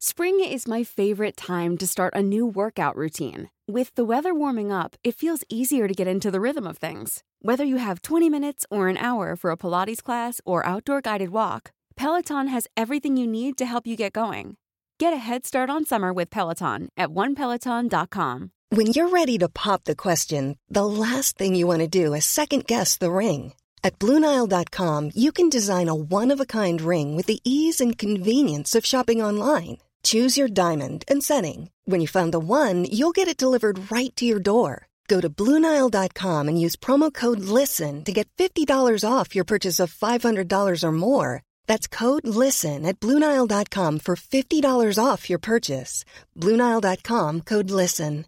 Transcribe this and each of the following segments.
Spring is my favorite time to start a new workout routine. With the weather warming up, it feels easier to get into the rhythm of things. Whether you have 20 minutes or an hour for a Pilates class or outdoor guided walk, Peloton has everything you need to help you get going. Get a head start on summer with Peloton at onepeloton.com. When you're ready to pop the question, the last thing you want to do is second guess the ring. At Bluenile.com, you can design a one of a kind ring with the ease and convenience of shopping online. Choose your diamond and setting. When you find the one, you'll get it delivered right to your door. Go to Bluenile.com and use promo code LISTEN to get $50 off your purchase of $500 or more. That's code LISTEN at Bluenile.com for $50 off your purchase. Bluenile.com code LISTEN.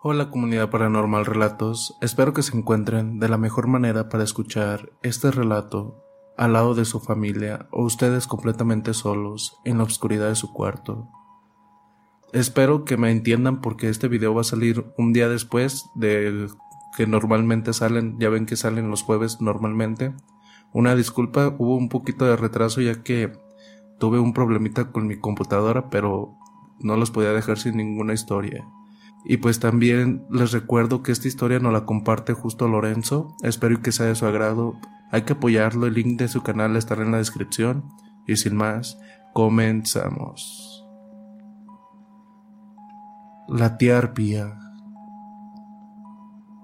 Hola comunidad paranormal relatos, espero que se encuentren de la mejor manera para escuchar este relato al lado de su familia o ustedes completamente solos en la oscuridad de su cuarto. Espero que me entiendan porque este video va a salir un día después de que normalmente salen, ya ven que salen los jueves normalmente. Una disculpa, hubo un poquito de retraso ya que tuve un problemita con mi computadora, pero no los podía dejar sin ninguna historia. Y pues también les recuerdo que esta historia nos la comparte justo Lorenzo, espero que sea de su agrado hay que apoyarlo, el link de su canal estará en la descripción. Y sin más, comenzamos. La tía Arpía.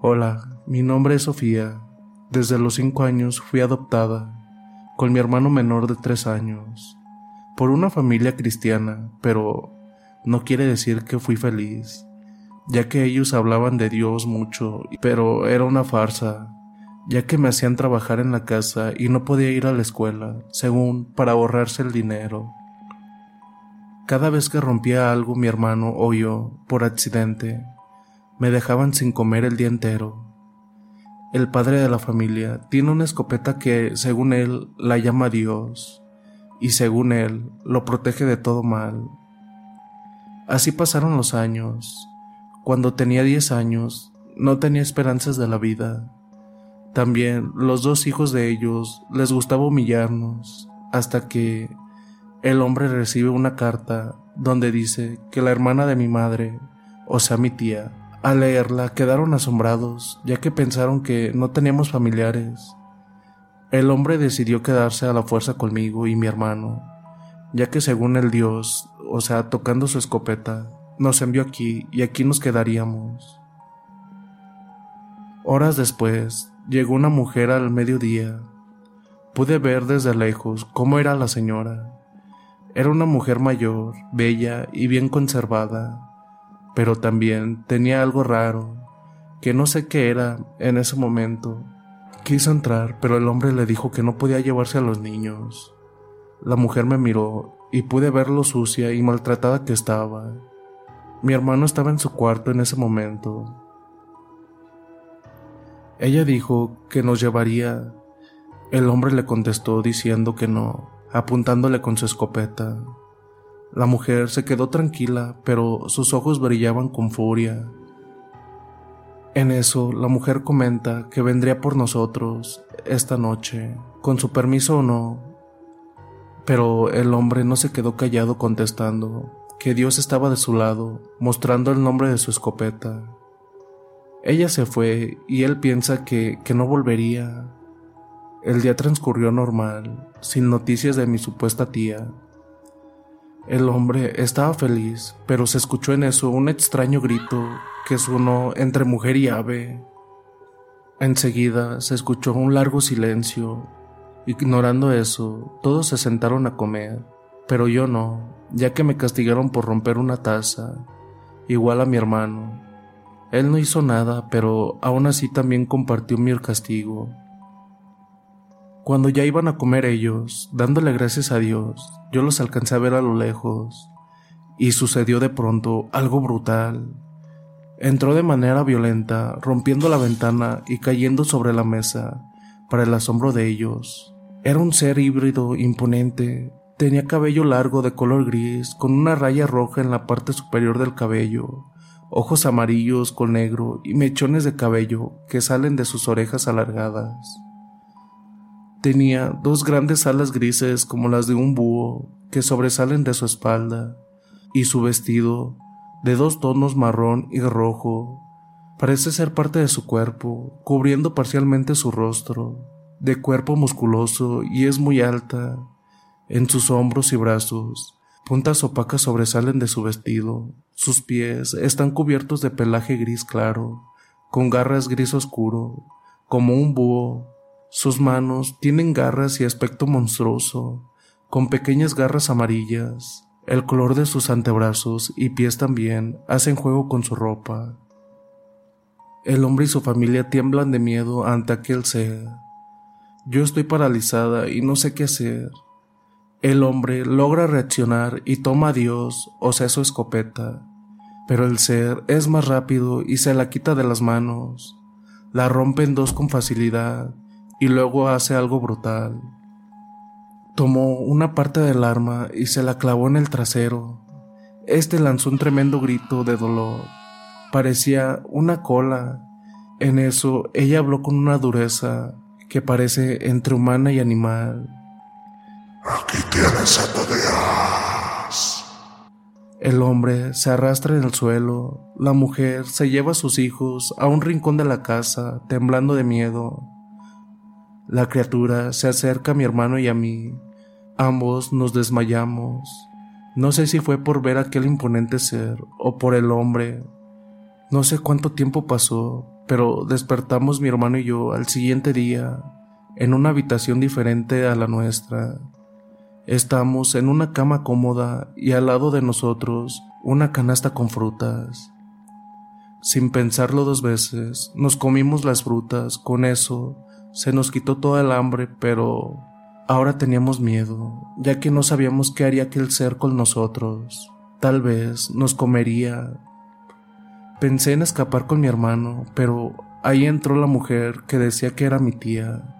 Hola, mi nombre es Sofía. Desde los cinco años fui adoptada, con mi hermano menor de tres años, por una familia cristiana, pero no quiere decir que fui feliz, ya que ellos hablaban de Dios mucho, pero era una farsa ya que me hacían trabajar en la casa y no podía ir a la escuela, según para ahorrarse el dinero. Cada vez que rompía algo mi hermano o yo, por accidente, me dejaban sin comer el día entero. El padre de la familia tiene una escopeta que, según él, la llama Dios, y según él, lo protege de todo mal. Así pasaron los años. Cuando tenía diez años, no tenía esperanzas de la vida también los dos hijos de ellos les gustaba humillarnos, hasta que el hombre recibe una carta donde dice que la hermana de mi madre, o sea mi tía, al leerla quedaron asombrados, ya que pensaron que no teníamos familiares. El hombre decidió quedarse a la fuerza conmigo y mi hermano, ya que según el dios, o sea, tocando su escopeta, nos envió aquí y aquí nos quedaríamos. Horas después, Llegó una mujer al mediodía. Pude ver desde lejos cómo era la señora. Era una mujer mayor, bella y bien conservada, pero también tenía algo raro, que no sé qué era en ese momento. Quiso entrar, pero el hombre le dijo que no podía llevarse a los niños. La mujer me miró y pude ver lo sucia y maltratada que estaba. Mi hermano estaba en su cuarto en ese momento, ella dijo que nos llevaría. El hombre le contestó diciendo que no, apuntándole con su escopeta. La mujer se quedó tranquila, pero sus ojos brillaban con furia. En eso, la mujer comenta que vendría por nosotros esta noche, con su permiso o no. Pero el hombre no se quedó callado contestando que Dios estaba de su lado, mostrando el nombre de su escopeta. Ella se fue y él piensa que, que no volvería. El día transcurrió normal, sin noticias de mi supuesta tía. El hombre estaba feliz, pero se escuchó en eso un extraño grito que sonó entre mujer y ave. Enseguida se escuchó un largo silencio. Ignorando eso, todos se sentaron a comer, pero yo no, ya que me castigaron por romper una taza, igual a mi hermano. Él no hizo nada, pero aún así también compartió mi castigo. Cuando ya iban a comer ellos, dándole gracias a Dios, yo los alcancé a ver a lo lejos, y sucedió de pronto algo brutal. Entró de manera violenta, rompiendo la ventana y cayendo sobre la mesa, para el asombro de ellos. Era un ser híbrido imponente, tenía cabello largo de color gris, con una raya roja en la parte superior del cabello, ojos amarillos con negro y mechones de cabello que salen de sus orejas alargadas. Tenía dos grandes alas grises como las de un búho que sobresalen de su espalda, y su vestido, de dos tonos marrón y rojo, parece ser parte de su cuerpo, cubriendo parcialmente su rostro, de cuerpo musculoso y es muy alta. En sus hombros y brazos, puntas opacas sobresalen de su vestido. Sus pies están cubiertos de pelaje gris claro, con garras gris oscuro, como un búho sus manos tienen garras y aspecto monstruoso, con pequeñas garras amarillas. El color de sus antebrazos y pies también hacen juego con su ropa. El hombre y su familia tiemblan de miedo ante aquel ser. Yo estoy paralizada y no sé qué hacer. El hombre logra reaccionar y toma a Dios, o sea, su escopeta, pero el ser es más rápido y se la quita de las manos. La rompe en dos con facilidad y luego hace algo brutal. Tomó una parte del arma y se la clavó en el trasero. Este lanzó un tremendo grito de dolor. Parecía una cola. En eso ella habló con una dureza que parece entre humana y animal. Aquí tienes a El hombre se arrastra en el suelo. La mujer se lleva a sus hijos a un rincón de la casa, temblando de miedo. La criatura se acerca a mi hermano y a mí. Ambos nos desmayamos. No sé si fue por ver aquel imponente ser o por el hombre. No sé cuánto tiempo pasó, pero despertamos mi hermano y yo al siguiente día en una habitación diferente a la nuestra. Estamos en una cama cómoda y al lado de nosotros una canasta con frutas. Sin pensarlo dos veces, nos comimos las frutas, con eso se nos quitó toda el hambre, pero ahora teníamos miedo, ya que no sabíamos qué haría aquel ser con nosotros. Tal vez nos comería. Pensé en escapar con mi hermano, pero ahí entró la mujer que decía que era mi tía.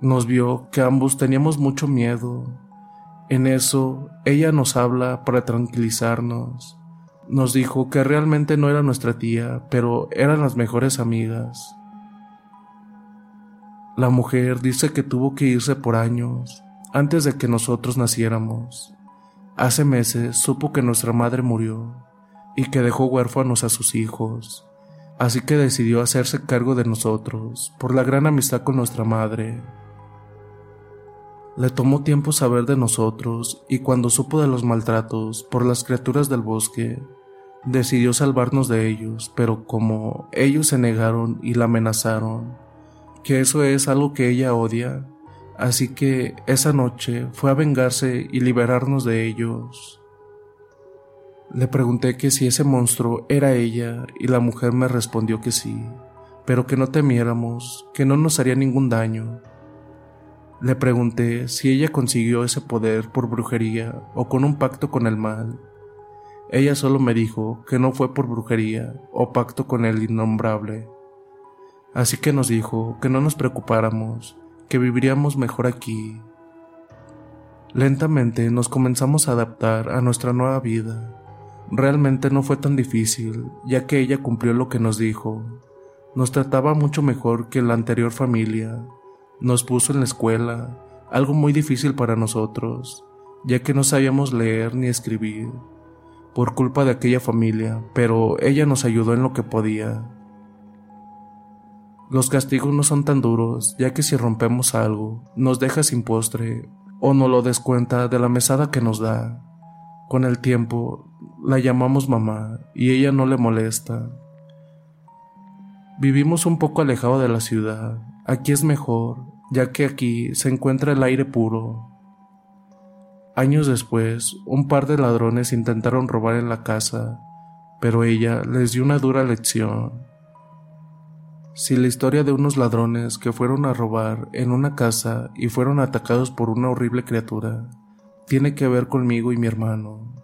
Nos vio que ambos teníamos mucho miedo. En eso, ella nos habla para tranquilizarnos. Nos dijo que realmente no era nuestra tía, pero eran las mejores amigas. La mujer dice que tuvo que irse por años, antes de que nosotros naciéramos. Hace meses supo que nuestra madre murió y que dejó huérfanos a sus hijos, así que decidió hacerse cargo de nosotros por la gran amistad con nuestra madre. Le tomó tiempo saber de nosotros y cuando supo de los maltratos por las criaturas del bosque, decidió salvarnos de ellos, pero como ellos se negaron y la amenazaron, que eso es algo que ella odia, así que esa noche fue a vengarse y liberarnos de ellos. Le pregunté que si ese monstruo era ella y la mujer me respondió que sí, pero que no temiéramos, que no nos haría ningún daño. Le pregunté si ella consiguió ese poder por brujería o con un pacto con el mal. Ella solo me dijo que no fue por brujería o pacto con el innombrable, Así que nos dijo que no nos preocupáramos, que viviríamos mejor aquí. Lentamente nos comenzamos a adaptar a nuestra nueva vida. Realmente no fue tan difícil, ya que ella cumplió lo que nos dijo. Nos trataba mucho mejor que la anterior familia. Nos puso en la escuela, algo muy difícil para nosotros, ya que no sabíamos leer ni escribir, por culpa de aquella familia, pero ella nos ayudó en lo que podía. Los castigos no son tan duros, ya que si rompemos algo, nos deja sin postre o no lo descuenta de la mesada que nos da. Con el tiempo, la llamamos mamá y ella no le molesta. Vivimos un poco alejado de la ciudad. Aquí es mejor, ya que aquí se encuentra el aire puro. Años después, un par de ladrones intentaron robar en la casa, pero ella les dio una dura lección. Si la historia de unos ladrones que fueron a robar en una casa y fueron atacados por una horrible criatura tiene que ver conmigo y mi hermano.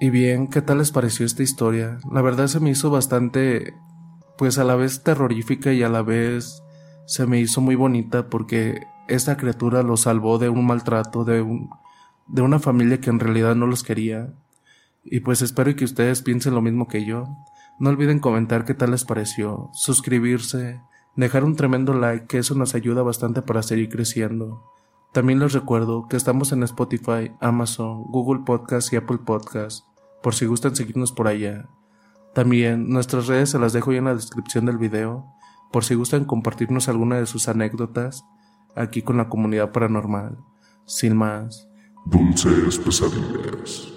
Y bien, ¿qué tal les pareció esta historia? La verdad se me hizo bastante, pues a la vez terrorífica y a la vez se me hizo muy bonita porque esta criatura los salvó de un maltrato, de, un, de una familia que en realidad no los quería. Y pues espero que ustedes piensen lo mismo que yo. No olviden comentar qué tal les pareció, suscribirse, dejar un tremendo like que eso nos ayuda bastante para seguir creciendo. También les recuerdo que estamos en Spotify, Amazon, Google Podcast y Apple Podcast, por si gustan seguirnos por allá. También nuestras redes se las dejo ya en la descripción del video, por si gustan compartirnos alguna de sus anécdotas aquí con la comunidad paranormal. Sin más. Dulces pesadillas.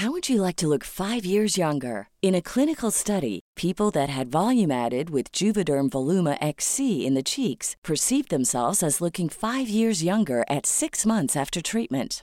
How would you like to look five years younger? In a clinical study, people that had volume added with Juvederm Voluma XC in the cheeks perceived themselves as looking five years younger at six months after treatment.